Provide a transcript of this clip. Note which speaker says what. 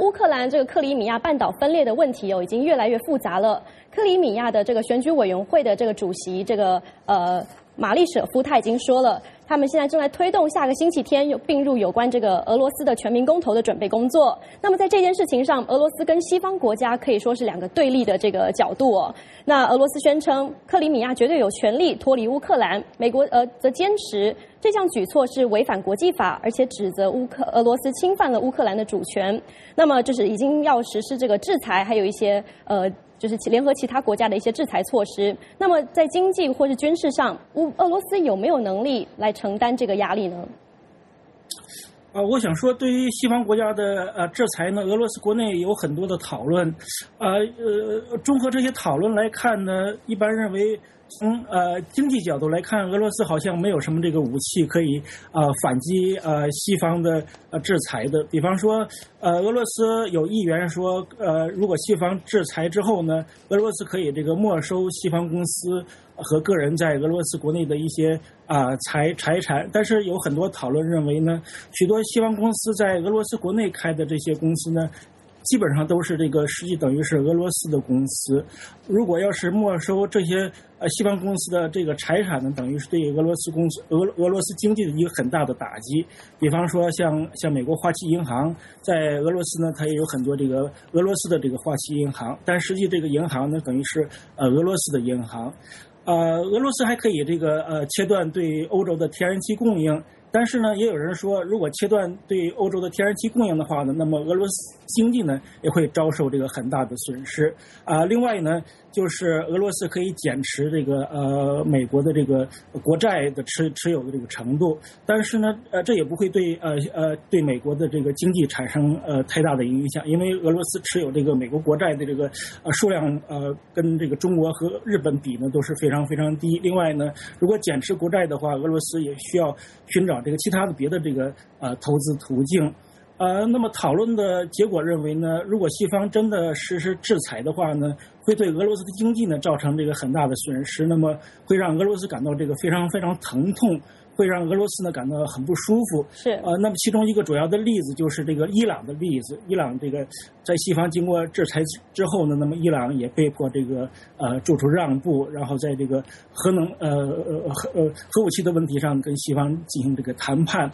Speaker 1: 乌克兰这个克里米亚半岛分裂的问题哦，已经越来越复杂了。克里米亚的这个选举委员会的这个主席，这个呃玛丽舍夫他已经说了。他们现在正在推动下个星期天有并入有关这个俄罗斯的全民公投的准备工作。那么在这件事情上，俄罗斯跟西方国家可以说是两个对立的这个角度哦。那俄罗斯宣称克里米亚绝对有权利脱离乌克兰，美国呃则坚持这项举措是违反国际法，而且指责乌克俄罗斯侵犯了乌克兰的主权。那么就是已经要实施这个制裁，还有一些呃。就是联合其他国家的一些制裁措施。那么，在经济或是军事上，乌俄罗斯有没有能力来承担这个压力呢？
Speaker 2: 啊，我想说，对于西方国家的呃制裁呢，俄罗斯国内有很多的讨论。呃呃，综合这些讨论来看呢，一般认为。从呃经济角度来看，俄罗斯好像没有什么这个武器可以呃反击呃西方的呃制裁的。比方说，呃俄罗斯有议员说，呃如果西方制裁之后呢，俄罗斯可以这个没收西方公司和个人在俄罗斯国内的一些啊财财产。但是有很多讨论认为呢，许多西方公司在俄罗斯国内开的这些公司呢。基本上都是这个，实际等于是俄罗斯的公司。如果要是没收这些呃西方公司的这个财产呢，等于是对俄罗斯公司俄俄罗斯经济的一个很大的打击。比方说，像像美国花旗银行在俄罗斯呢，它也有很多这个俄罗斯的这个花旗银行，但实际这个银行呢，等于是呃俄罗斯的银行。呃，俄罗斯还可以这个呃切断对欧洲的天然气供应。但是呢，也有人说，如果切断对欧洲的天然气供应的话呢，那么俄罗斯经济呢也会遭受这个很大的损失啊。另外呢，就是俄罗斯可以减持这个呃美国的这个国债的持持有的这个程度，但是呢，呃，这也不会对呃呃对美国的这个经济产生呃太大的影响，因为俄罗斯持有这个美国国债的这个呃数量呃跟这个中国和日本比呢都是非常非常低。另外呢，如果减持国债的话，俄罗斯也需要寻找。这个其他的别的这个呃投资途径，呃，那么讨论的结果认为呢，如果西方真的实施制裁的话呢，会对俄罗斯的经济呢造成这个很大的损失，那么会让俄罗斯感到这个非常非常疼痛。会让俄罗斯呢感到很不舒服。
Speaker 1: 是
Speaker 2: 呃，那么其中一个主要的例子就是这个伊朗的例子。伊朗这个在西方经过制裁之后呢，那么伊朗也被迫这个呃做出让步，然后在这个核能呃呃核呃核武器的问题上跟西方进行这个谈判。